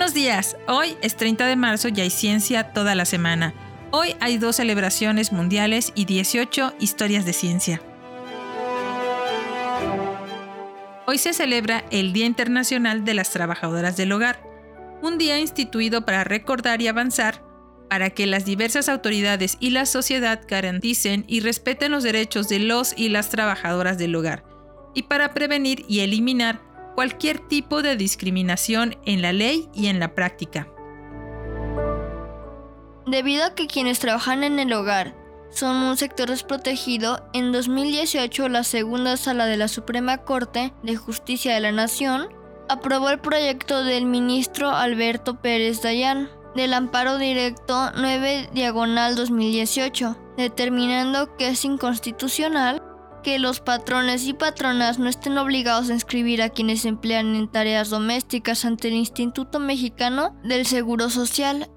Buenos días, hoy es 30 de marzo y hay ciencia toda la semana. Hoy hay dos celebraciones mundiales y 18 historias de ciencia. Hoy se celebra el Día Internacional de las Trabajadoras del Hogar, un día instituido para recordar y avanzar para que las diversas autoridades y la sociedad garanticen y respeten los derechos de los y las trabajadoras del hogar, y para prevenir y eliminar cualquier tipo de discriminación en la ley y en la práctica. Debido a que quienes trabajan en el hogar son un sector desprotegido, en 2018 la segunda sala de la Suprema Corte de Justicia de la Nación aprobó el proyecto del ministro Alberto Pérez Dayán del amparo directo 9 diagonal 2018, determinando que es inconstitucional que los patrones y patronas no estén obligados a inscribir a quienes emplean en tareas domésticas ante el Instituto Mexicano del Seguro Social.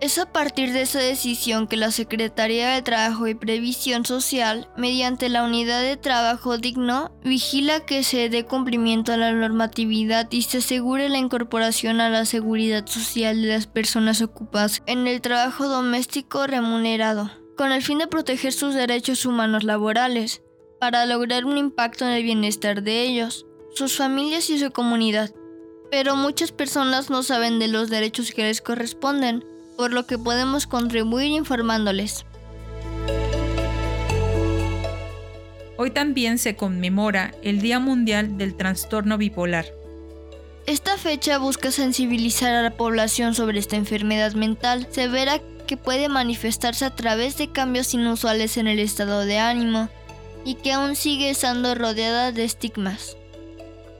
Es a partir de esa decisión que la Secretaría de Trabajo y Previsión Social, mediante la Unidad de Trabajo Digno, vigila que se dé cumplimiento a la normatividad y se asegure la incorporación a la seguridad social de las personas ocupadas en el trabajo doméstico remunerado, con el fin de proteger sus derechos humanos laborales, para lograr un impacto en el bienestar de ellos, sus familias y su comunidad. Pero muchas personas no saben de los derechos que les corresponden, por lo que podemos contribuir informándoles. Hoy también se conmemora el Día Mundial del Trastorno Bipolar. Esta fecha busca sensibilizar a la población sobre esta enfermedad mental severa que puede manifestarse a través de cambios inusuales en el estado de ánimo y que aún sigue estando rodeada de estigmas.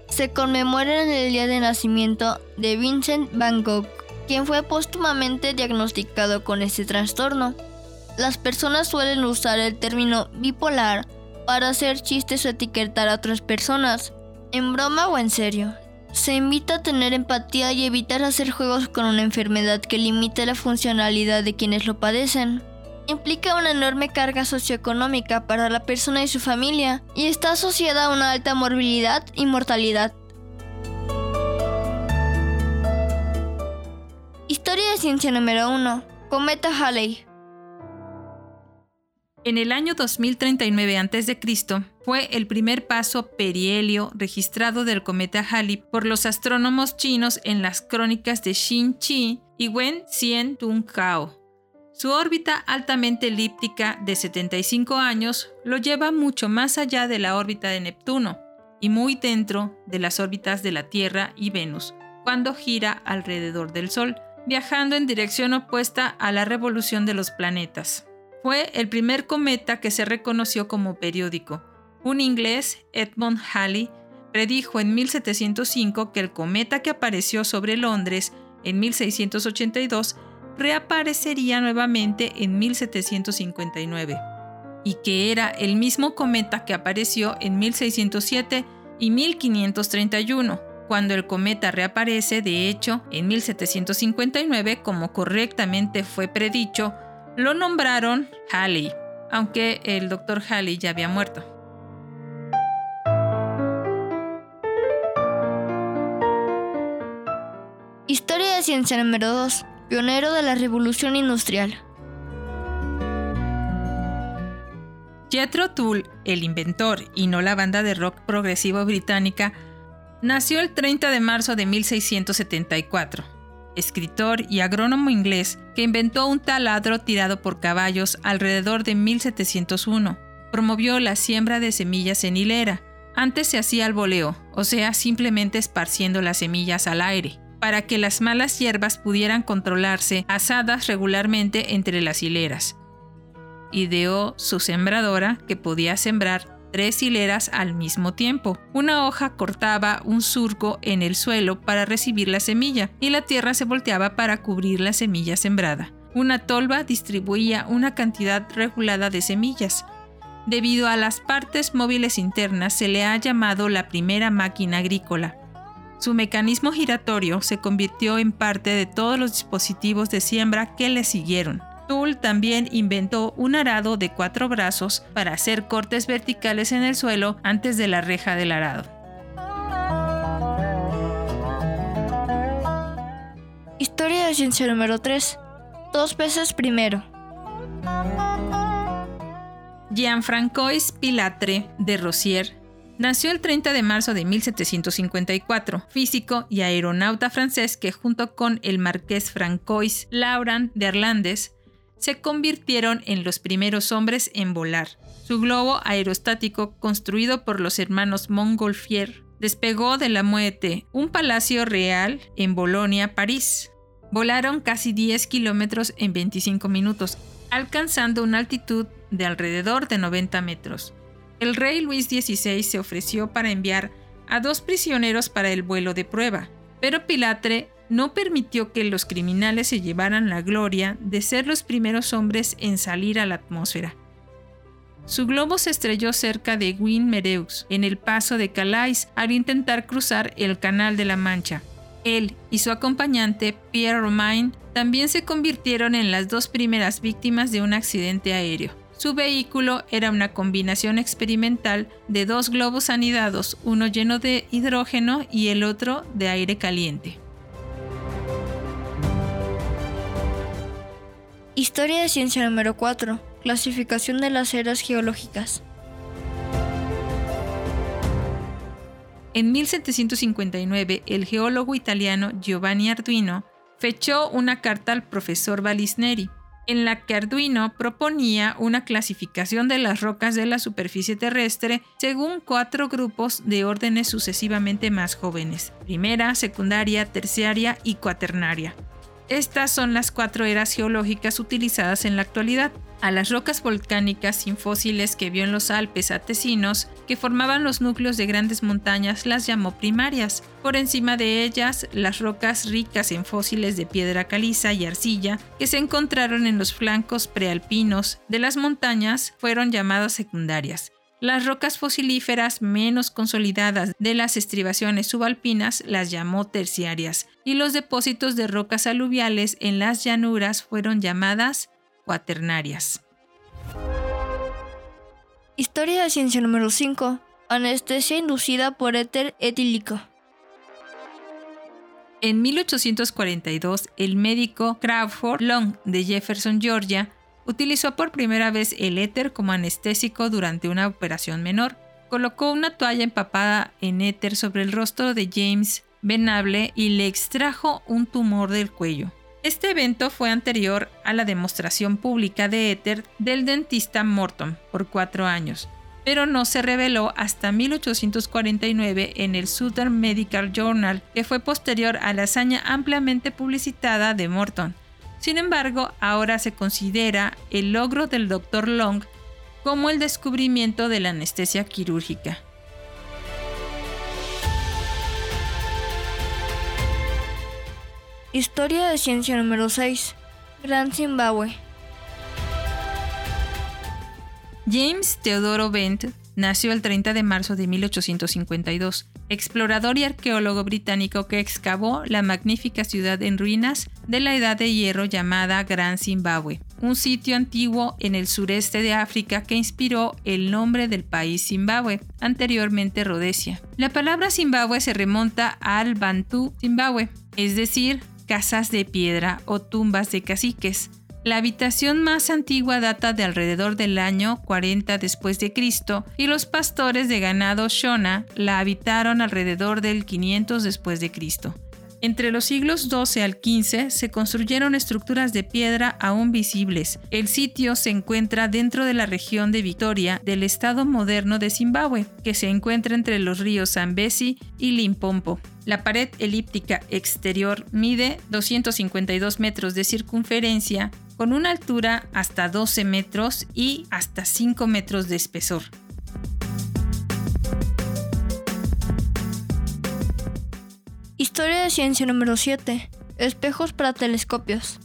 Se conmemora en el día de nacimiento de Vincent Van Gogh, quien fue póstumamente diagnosticado con este trastorno. Las personas suelen usar el término bipolar para hacer chistes o etiquetar a otras personas, en broma o en serio. Se invita a tener empatía y evitar hacer juegos con una enfermedad que limite la funcionalidad de quienes lo padecen. Implica una enorme carga socioeconómica para la persona y su familia y está asociada a una alta morbilidad y mortalidad. Historia de ciencia número 1. Cometa Halley. En el año 2039 a.C. fue el primer paso perihelio registrado del cometa Halley por los astrónomos chinos en las crónicas de Xin Qi y Wen Xian Tung Kao. Su órbita altamente elíptica de 75 años lo lleva mucho más allá de la órbita de Neptuno y muy dentro de las órbitas de la Tierra y Venus, cuando gira alrededor del Sol viajando en dirección opuesta a la revolución de los planetas. Fue el primer cometa que se reconoció como periódico. Un inglés, Edmund Halley, predijo en 1705 que el cometa que apareció sobre Londres en 1682 reaparecería nuevamente en 1759, y que era el mismo cometa que apareció en 1607 y 1531 cuando el cometa reaparece, de hecho, en 1759, como correctamente fue predicho, lo nombraron Halley, aunque el doctor Halley ya había muerto. Historia de ciencia número 2. Pionero de la revolución industrial. Jethro Tull, el inventor y no la banda de rock progresivo británica, Nació el 30 de marzo de 1674. Escritor y agrónomo inglés que inventó un taladro tirado por caballos alrededor de 1701. Promovió la siembra de semillas en hilera. Antes se hacía al voleo, o sea, simplemente esparciendo las semillas al aire, para que las malas hierbas pudieran controlarse asadas regularmente entre las hileras. Ideó su sembradora que podía sembrar tres hileras al mismo tiempo. Una hoja cortaba un surco en el suelo para recibir la semilla y la tierra se volteaba para cubrir la semilla sembrada. Una tolva distribuía una cantidad regulada de semillas. Debido a las partes móviles internas se le ha llamado la primera máquina agrícola. Su mecanismo giratorio se convirtió en parte de todos los dispositivos de siembra que le siguieron. Tull también inventó un arado de cuatro brazos para hacer cortes verticales en el suelo antes de la reja del arado. Historia de ciencia número 3. Dos veces primero. Jean-Francois Pilatre de Rossier nació el 30 de marzo de 1754, físico y aeronauta francés que junto con el marqués Francois Laurent de Arlandes se convirtieron en los primeros hombres en volar. Su globo aerostático, construido por los hermanos Montgolfier, despegó de la Muette, un palacio real en Bolonia, París. Volaron casi 10 kilómetros en 25 minutos, alcanzando una altitud de alrededor de 90 metros. El rey Luis XVI se ofreció para enviar a dos prisioneros para el vuelo de prueba, pero Pilatre no permitió que los criminales se llevaran la gloria de ser los primeros hombres en salir a la atmósfera. Su globo se estrelló cerca de Guin-Mereux, en el paso de Calais, al intentar cruzar el Canal de la Mancha. Él y su acompañante, Pierre Romain, también se convirtieron en las dos primeras víctimas de un accidente aéreo. Su vehículo era una combinación experimental de dos globos anidados, uno lleno de hidrógeno y el otro de aire caliente. Historia de ciencia número 4. Clasificación de las eras geológicas. En 1759, el geólogo italiano Giovanni Arduino fechó una carta al profesor Valisneri, en la que Arduino proponía una clasificación de las rocas de la superficie terrestre según cuatro grupos de órdenes sucesivamente más jóvenes, primera, secundaria, terciaria y cuaternaria. Estas son las cuatro eras geológicas utilizadas en la actualidad. A las rocas volcánicas sin fósiles que vio en los Alpes atesinos, que formaban los núcleos de grandes montañas, las llamó primarias. Por encima de ellas, las rocas ricas en fósiles de piedra caliza y arcilla, que se encontraron en los flancos prealpinos de las montañas, fueron llamadas secundarias. Las rocas fosilíferas menos consolidadas de las estribaciones subalpinas las llamó terciarias y los depósitos de rocas aluviales en las llanuras fueron llamadas cuaternarias. Historia de ciencia número 5. Anestesia inducida por éter etílico. En 1842, el médico Crawford Long de Jefferson, Georgia, utilizó por primera vez el éter como anestésico durante una operación menor. Colocó una toalla empapada en éter sobre el rostro de James Venable y le extrajo un tumor del cuello. Este evento fue anterior a la demostración pública de éter del dentista Morton por cuatro años, pero no se reveló hasta 1849 en el Southern Medical Journal, que fue posterior a la hazaña ampliamente publicitada de Morton. Sin embargo, ahora se considera el logro del Dr. Long como el descubrimiento de la anestesia quirúrgica. Historia de ciencia número 6. Gran Zimbabue. James Teodoro Bent nació el 30 de marzo de 1852, explorador y arqueólogo británico que excavó la magnífica ciudad en ruinas de la Edad de Hierro llamada Gran Zimbabue, un sitio antiguo en el sureste de África que inspiró el nombre del país Zimbabue, anteriormente Rhodesia. La palabra Zimbabue se remonta al Bantú Zimbabue, es decir, casas de piedra o tumbas de caciques, la habitación más antigua data de alrededor del año 40 después de Cristo y los pastores de ganado Shona la habitaron alrededor del 500 después de Cristo. Entre los siglos XII al XV se construyeron estructuras de piedra aún visibles. El sitio se encuentra dentro de la región de Victoria del estado moderno de Zimbabue, que se encuentra entre los ríos Zambezi y Limpopo. La pared elíptica exterior mide 252 metros de circunferencia con una altura hasta 12 metros y hasta 5 metros de espesor. Historia de ciencia número 7. Espejos para telescopios.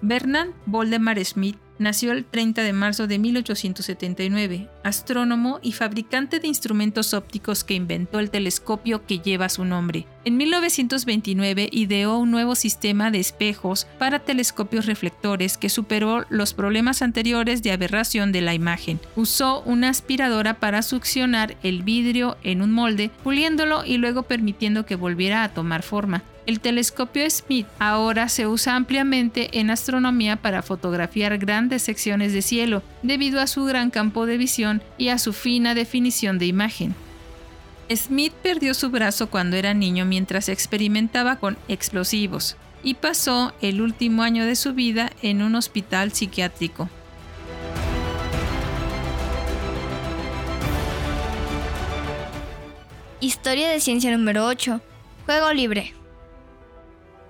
Bernard Voldemar Smith nació el 30 de marzo de 1879, astrónomo y fabricante de instrumentos ópticos que inventó el telescopio que lleva su nombre. En 1929 ideó un nuevo sistema de espejos para telescopios reflectores que superó los problemas anteriores de aberración de la imagen. Usó una aspiradora para succionar el vidrio en un molde, puliéndolo y luego permitiendo que volviera a tomar forma. El telescopio Smith ahora se usa ampliamente en astronomía para fotografiar grandes secciones de cielo debido a su gran campo de visión y a su fina definición de imagen. Smith perdió su brazo cuando era niño mientras experimentaba con explosivos y pasó el último año de su vida en un hospital psiquiátrico. Historia de ciencia número 8. Juego libre.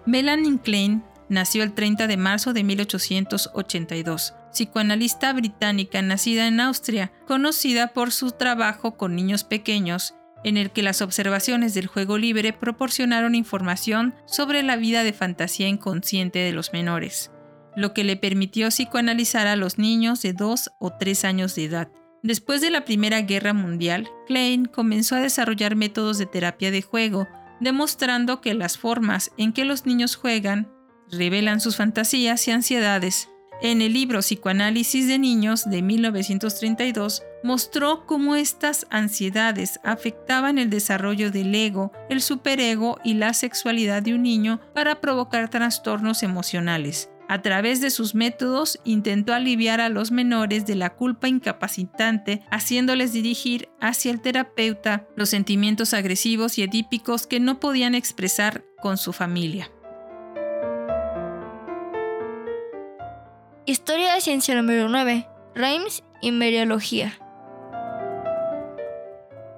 Melanie Klein nació el 30 de marzo de 1882, psicoanalista británica nacida en Austria, conocida por su trabajo con niños pequeños, en el que las observaciones del juego libre proporcionaron información sobre la vida de fantasía inconsciente de los menores, lo que le permitió psicoanalizar a los niños de 2 o 3 años de edad. Después de la Primera Guerra Mundial, Klein comenzó a desarrollar métodos de terapia de juego demostrando que las formas en que los niños juegan revelan sus fantasías y ansiedades. En el libro Psicoanálisis de Niños de 1932, mostró cómo estas ansiedades afectaban el desarrollo del ego, el superego y la sexualidad de un niño para provocar trastornos emocionales. A través de sus métodos intentó aliviar a los menores de la culpa incapacitante, haciéndoles dirigir hacia el terapeuta los sentimientos agresivos y edípicos que no podían expresar con su familia. Historia de ciencia número 9. Reims y Meriología.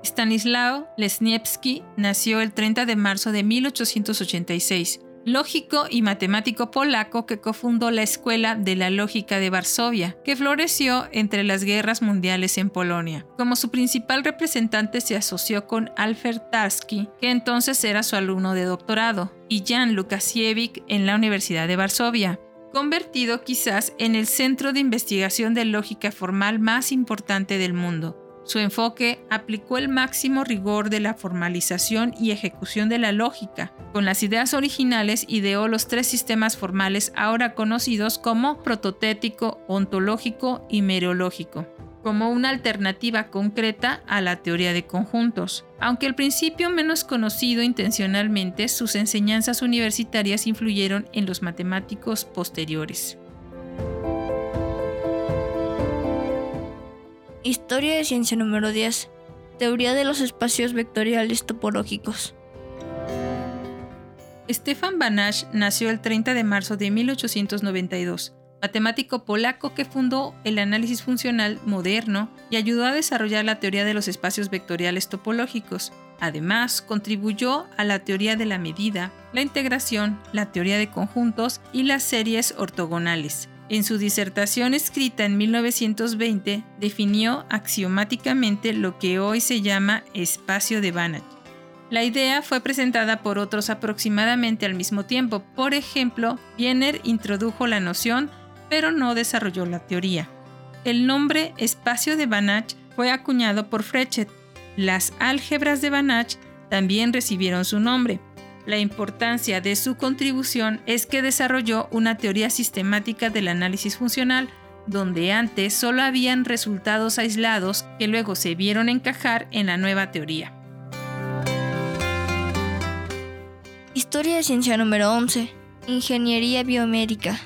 Stanislao Lesniewski nació el 30 de marzo de 1886 lógico y matemático polaco que cofundó la Escuela de la Lógica de Varsovia, que floreció entre las guerras mundiales en Polonia. Como su principal representante se asoció con Alfred Tarski, que entonces era su alumno de doctorado, y Jan Lukasiewicz en la Universidad de Varsovia convertido quizás en el centro de investigación de lógica formal más importante del mundo. Su enfoque aplicó el máximo rigor de la formalización y ejecución de la lógica. Con las ideas originales ideó los tres sistemas formales ahora conocidos como prototético, ontológico y mereológico como una alternativa concreta a la teoría de conjuntos. Aunque al principio menos conocido intencionalmente, sus enseñanzas universitarias influyeron en los matemáticos posteriores. Historia de ciencia número 10. Teoría de los espacios vectoriales topológicos. Stefan Banach nació el 30 de marzo de 1892, matemático polaco que fundó el análisis funcional moderno y ayudó a desarrollar la teoría de los espacios vectoriales topológicos. Además, contribuyó a la teoría de la medida, la integración, la teoría de conjuntos y las series ortogonales. En su disertación escrita en 1920, definió axiomáticamente lo que hoy se llama espacio de Banach. La idea fue presentada por otros aproximadamente al mismo tiempo. Por ejemplo, Wiener introdujo la noción, pero no desarrolló la teoría. El nombre espacio de Banach fue acuñado por Frechet. Las álgebras de Banach también recibieron su nombre. La importancia de su contribución es que desarrolló una teoría sistemática del análisis funcional, donde antes solo habían resultados aislados que luego se vieron encajar en la nueva teoría. Historia de ciencia número 11. Ingeniería biomédica.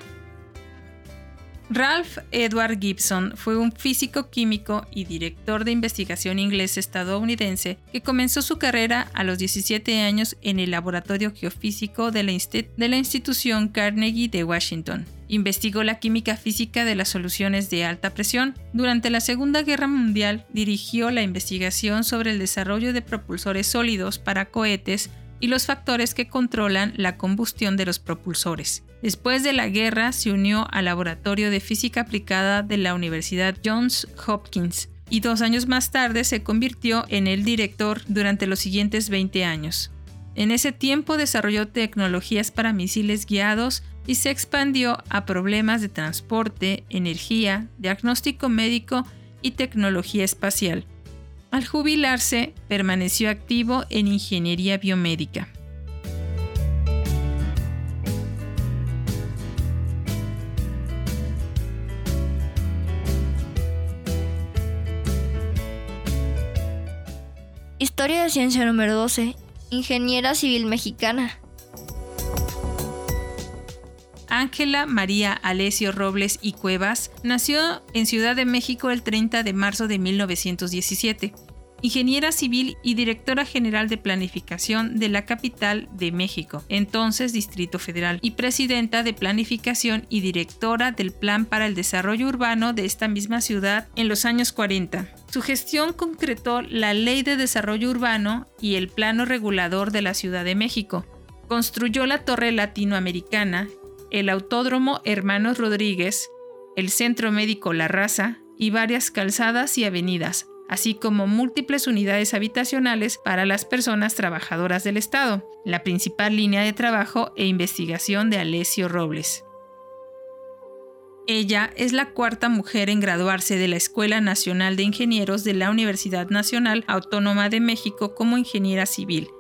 Ralph Edward Gibson fue un físico químico y director de investigación inglés estadounidense que comenzó su carrera a los 17 años en el laboratorio geofísico de la, de la institución Carnegie de Washington. Investigó la química física de las soluciones de alta presión. Durante la Segunda Guerra Mundial dirigió la investigación sobre el desarrollo de propulsores sólidos para cohetes y los factores que controlan la combustión de los propulsores. Después de la guerra se unió al Laboratorio de Física Aplicada de la Universidad Johns Hopkins y dos años más tarde se convirtió en el director durante los siguientes 20 años. En ese tiempo desarrolló tecnologías para misiles guiados y se expandió a problemas de transporte, energía, diagnóstico médico y tecnología espacial. Al jubilarse, permaneció activo en ingeniería biomédica. Historia de ciencia número 12. Ingeniera civil mexicana. Ángela María Alesio Robles y Cuevas nació en Ciudad de México el 30 de marzo de 1917 ingeniera civil y directora general de planificación de la capital de México, entonces Distrito Federal, y presidenta de planificación y directora del Plan para el Desarrollo Urbano de esta misma ciudad en los años 40. Su gestión concretó la Ley de Desarrollo Urbano y el Plano Regulador de la Ciudad de México. Construyó la Torre Latinoamericana, el Autódromo Hermanos Rodríguez, el Centro Médico La Raza y varias calzadas y avenidas, así como múltiples unidades habitacionales para las personas trabajadoras del Estado, la principal línea de trabajo e investigación de Alessio Robles. Ella es la cuarta mujer en graduarse de la Escuela Nacional de Ingenieros de la Universidad Nacional Autónoma de México como ingeniera civil.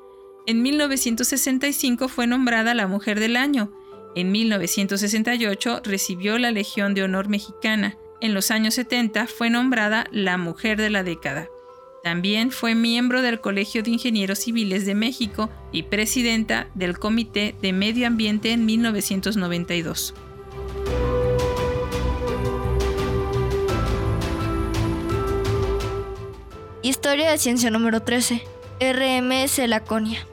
En 1965 fue nombrada la Mujer del Año. En 1968 recibió la Legión de Honor Mexicana en los años 70 fue nombrada la Mujer de la Década. También fue miembro del Colegio de Ingenieros Civiles de México y presidenta del Comité de Medio Ambiente en 1992. Historia de ciencia número 13. RMS Laconia.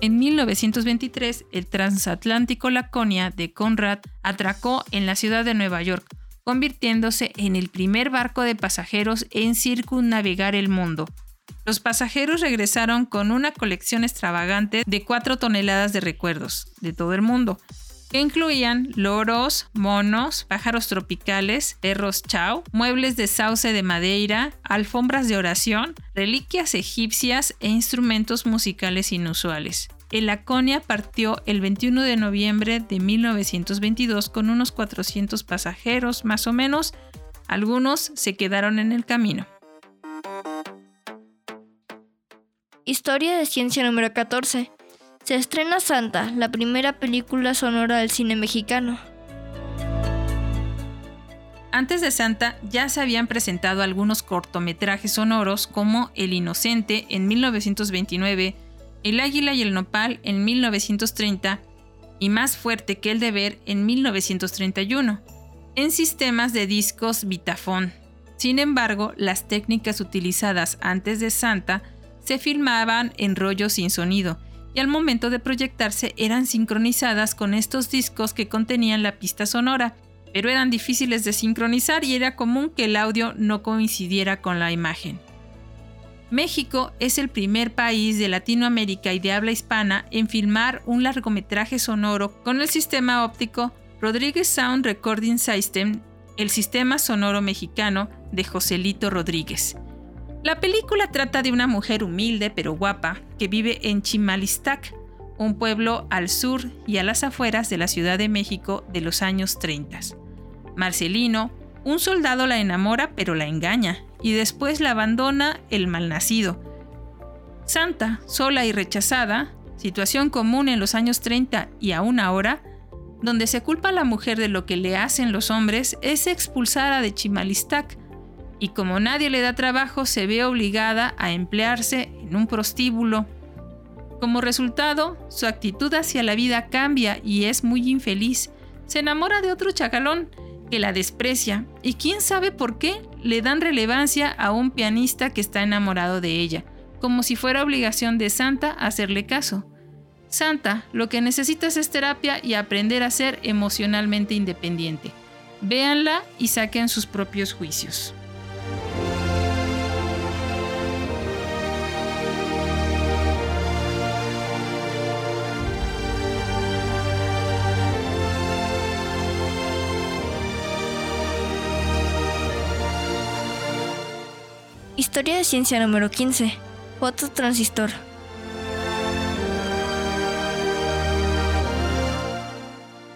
En 1923, el transatlántico Laconia de Conrad atracó en la ciudad de Nueva York, convirtiéndose en el primer barco de pasajeros en circunnavegar el mundo. Los pasajeros regresaron con una colección extravagante de 4 toneladas de recuerdos de todo el mundo, que incluían loros, monos, pájaros tropicales, perros chao, muebles de sauce de madera, alfombras de oración, reliquias egipcias e instrumentos musicales inusuales. El Laconia partió el 21 de noviembre de 1922 con unos 400 pasajeros más o menos, algunos se quedaron en el camino. Historia de ciencia número 14. Se estrena Santa, la primera película sonora del cine mexicano. Antes de Santa ya se habían presentado algunos cortometrajes sonoros como El Inocente en 1929, El Águila y el Nopal en 1930 y Más fuerte que el deber en 1931, en sistemas de discos Vitafone. Sin embargo, las técnicas utilizadas antes de Santa se filmaban en rollo sin sonido, y al momento de proyectarse eran sincronizadas con estos discos que contenían la pista sonora, pero eran difíciles de sincronizar y era común que el audio no coincidiera con la imagen. México es el primer país de Latinoamérica y de habla hispana en filmar un largometraje sonoro con el sistema óptico Rodríguez Sound Recording System, el sistema sonoro mexicano de Joselito Rodríguez. La película trata de una mujer humilde pero guapa que vive en Chimalistac, un pueblo al sur y a las afueras de la Ciudad de México de los años 30. Marcelino, un soldado la enamora pero la engaña y después la abandona el malnacido. Santa, sola y rechazada, situación común en los años 30 y aún ahora, donde se culpa a la mujer de lo que le hacen los hombres, es expulsada de Chimalistac y como nadie le da trabajo se ve obligada a emplearse en un prostíbulo. Como resultado, su actitud hacia la vida cambia y es muy infeliz. Se enamora de otro chacalón que la desprecia y quién sabe por qué le dan relevancia a un pianista que está enamorado de ella, como si fuera obligación de Santa hacerle caso. Santa lo que necesita es terapia y aprender a ser emocionalmente independiente. Véanla y saquen sus propios juicios. Historia de ciencia número 15. Fototransistor.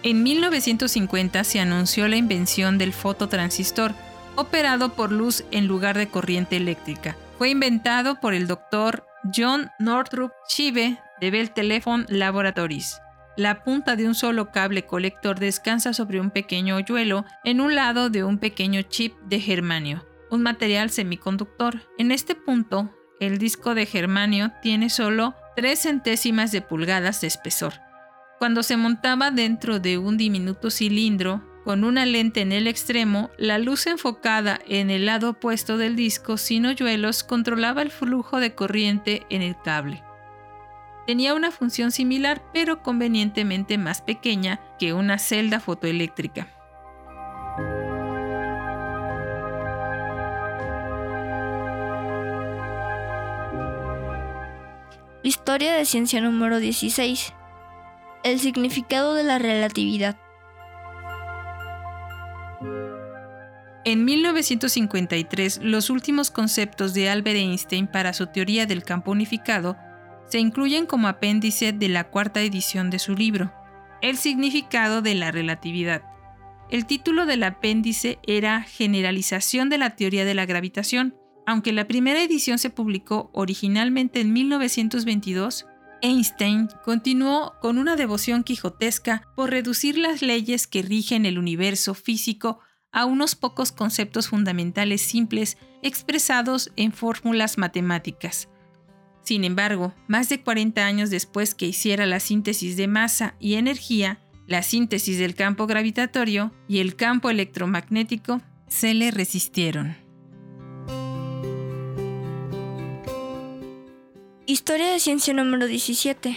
En 1950 se anunció la invención del fototransistor, operado por luz en lugar de corriente eléctrica. Fue inventado por el doctor John Northrop Chive de Bell Telephone Laboratories. La punta de un solo cable colector descansa sobre un pequeño hoyuelo en un lado de un pequeño chip de germanio un material semiconductor. En este punto, el disco de germanio tiene solo 3 centésimas de pulgadas de espesor. Cuando se montaba dentro de un diminuto cilindro, con una lente en el extremo, la luz enfocada en el lado opuesto del disco sin hoyuelos controlaba el flujo de corriente en el cable. Tenía una función similar pero convenientemente más pequeña que una celda fotoeléctrica. Historia de ciencia número 16. El significado de la relatividad. En 1953, los últimos conceptos de Albert Einstein para su teoría del campo unificado se incluyen como apéndice de la cuarta edición de su libro, El significado de la relatividad. El título del apéndice era Generalización de la teoría de la gravitación. Aunque la primera edición se publicó originalmente en 1922, Einstein continuó con una devoción quijotesca por reducir las leyes que rigen el universo físico a unos pocos conceptos fundamentales simples expresados en fórmulas matemáticas. Sin embargo, más de 40 años después que hiciera la síntesis de masa y energía, la síntesis del campo gravitatorio y el campo electromagnético se le resistieron. Historia de ciencia número 17.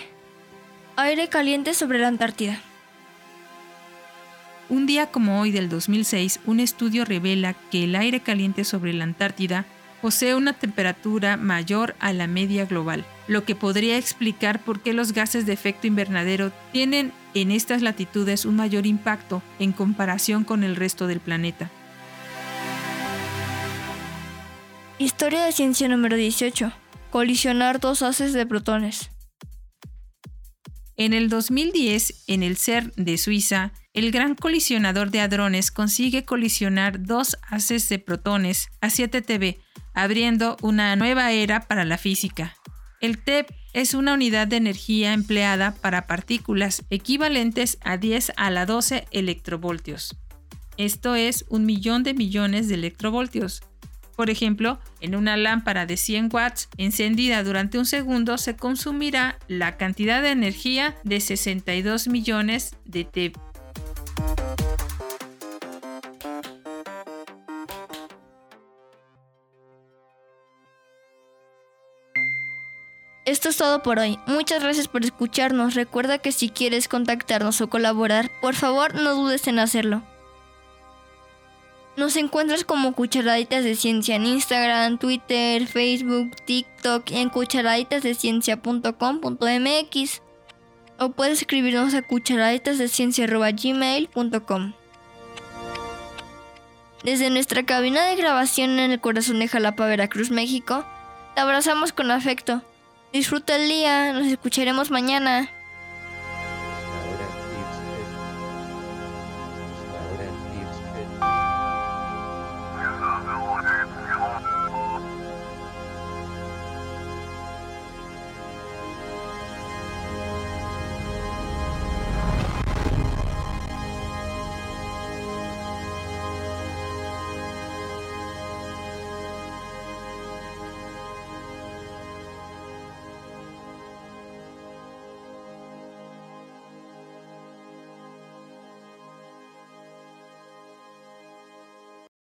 Aire caliente sobre la Antártida. Un día como hoy del 2006, un estudio revela que el aire caliente sobre la Antártida posee una temperatura mayor a la media global, lo que podría explicar por qué los gases de efecto invernadero tienen en estas latitudes un mayor impacto en comparación con el resto del planeta. Historia de ciencia número 18. Colisionar dos haces de protones. En el 2010, en el CERN de Suiza, el gran colisionador de hadrones consigue colisionar dos haces de protones a 7 TeV, abriendo una nueva era para la física. El TeV es una unidad de energía empleada para partículas equivalentes a 10 a la 12 electrovoltios. Esto es un millón de millones de electrovoltios. Por ejemplo, en una lámpara de 100 watts encendida durante un segundo se consumirá la cantidad de energía de 62 millones de TeV. Esto es todo por hoy. Muchas gracias por escucharnos. Recuerda que si quieres contactarnos o colaborar, por favor no dudes en hacerlo. Nos encuentras como Cucharaditas de Ciencia en Instagram, Twitter, Facebook, TikTok y en cucharaditasdeciencia.com.mx o puedes escribirnos a cucharaditasdeciencia.gmail.com Desde nuestra cabina de grabación en el corazón de Jalapa, Veracruz, México, te abrazamos con afecto. Disfruta el día, nos escucharemos mañana.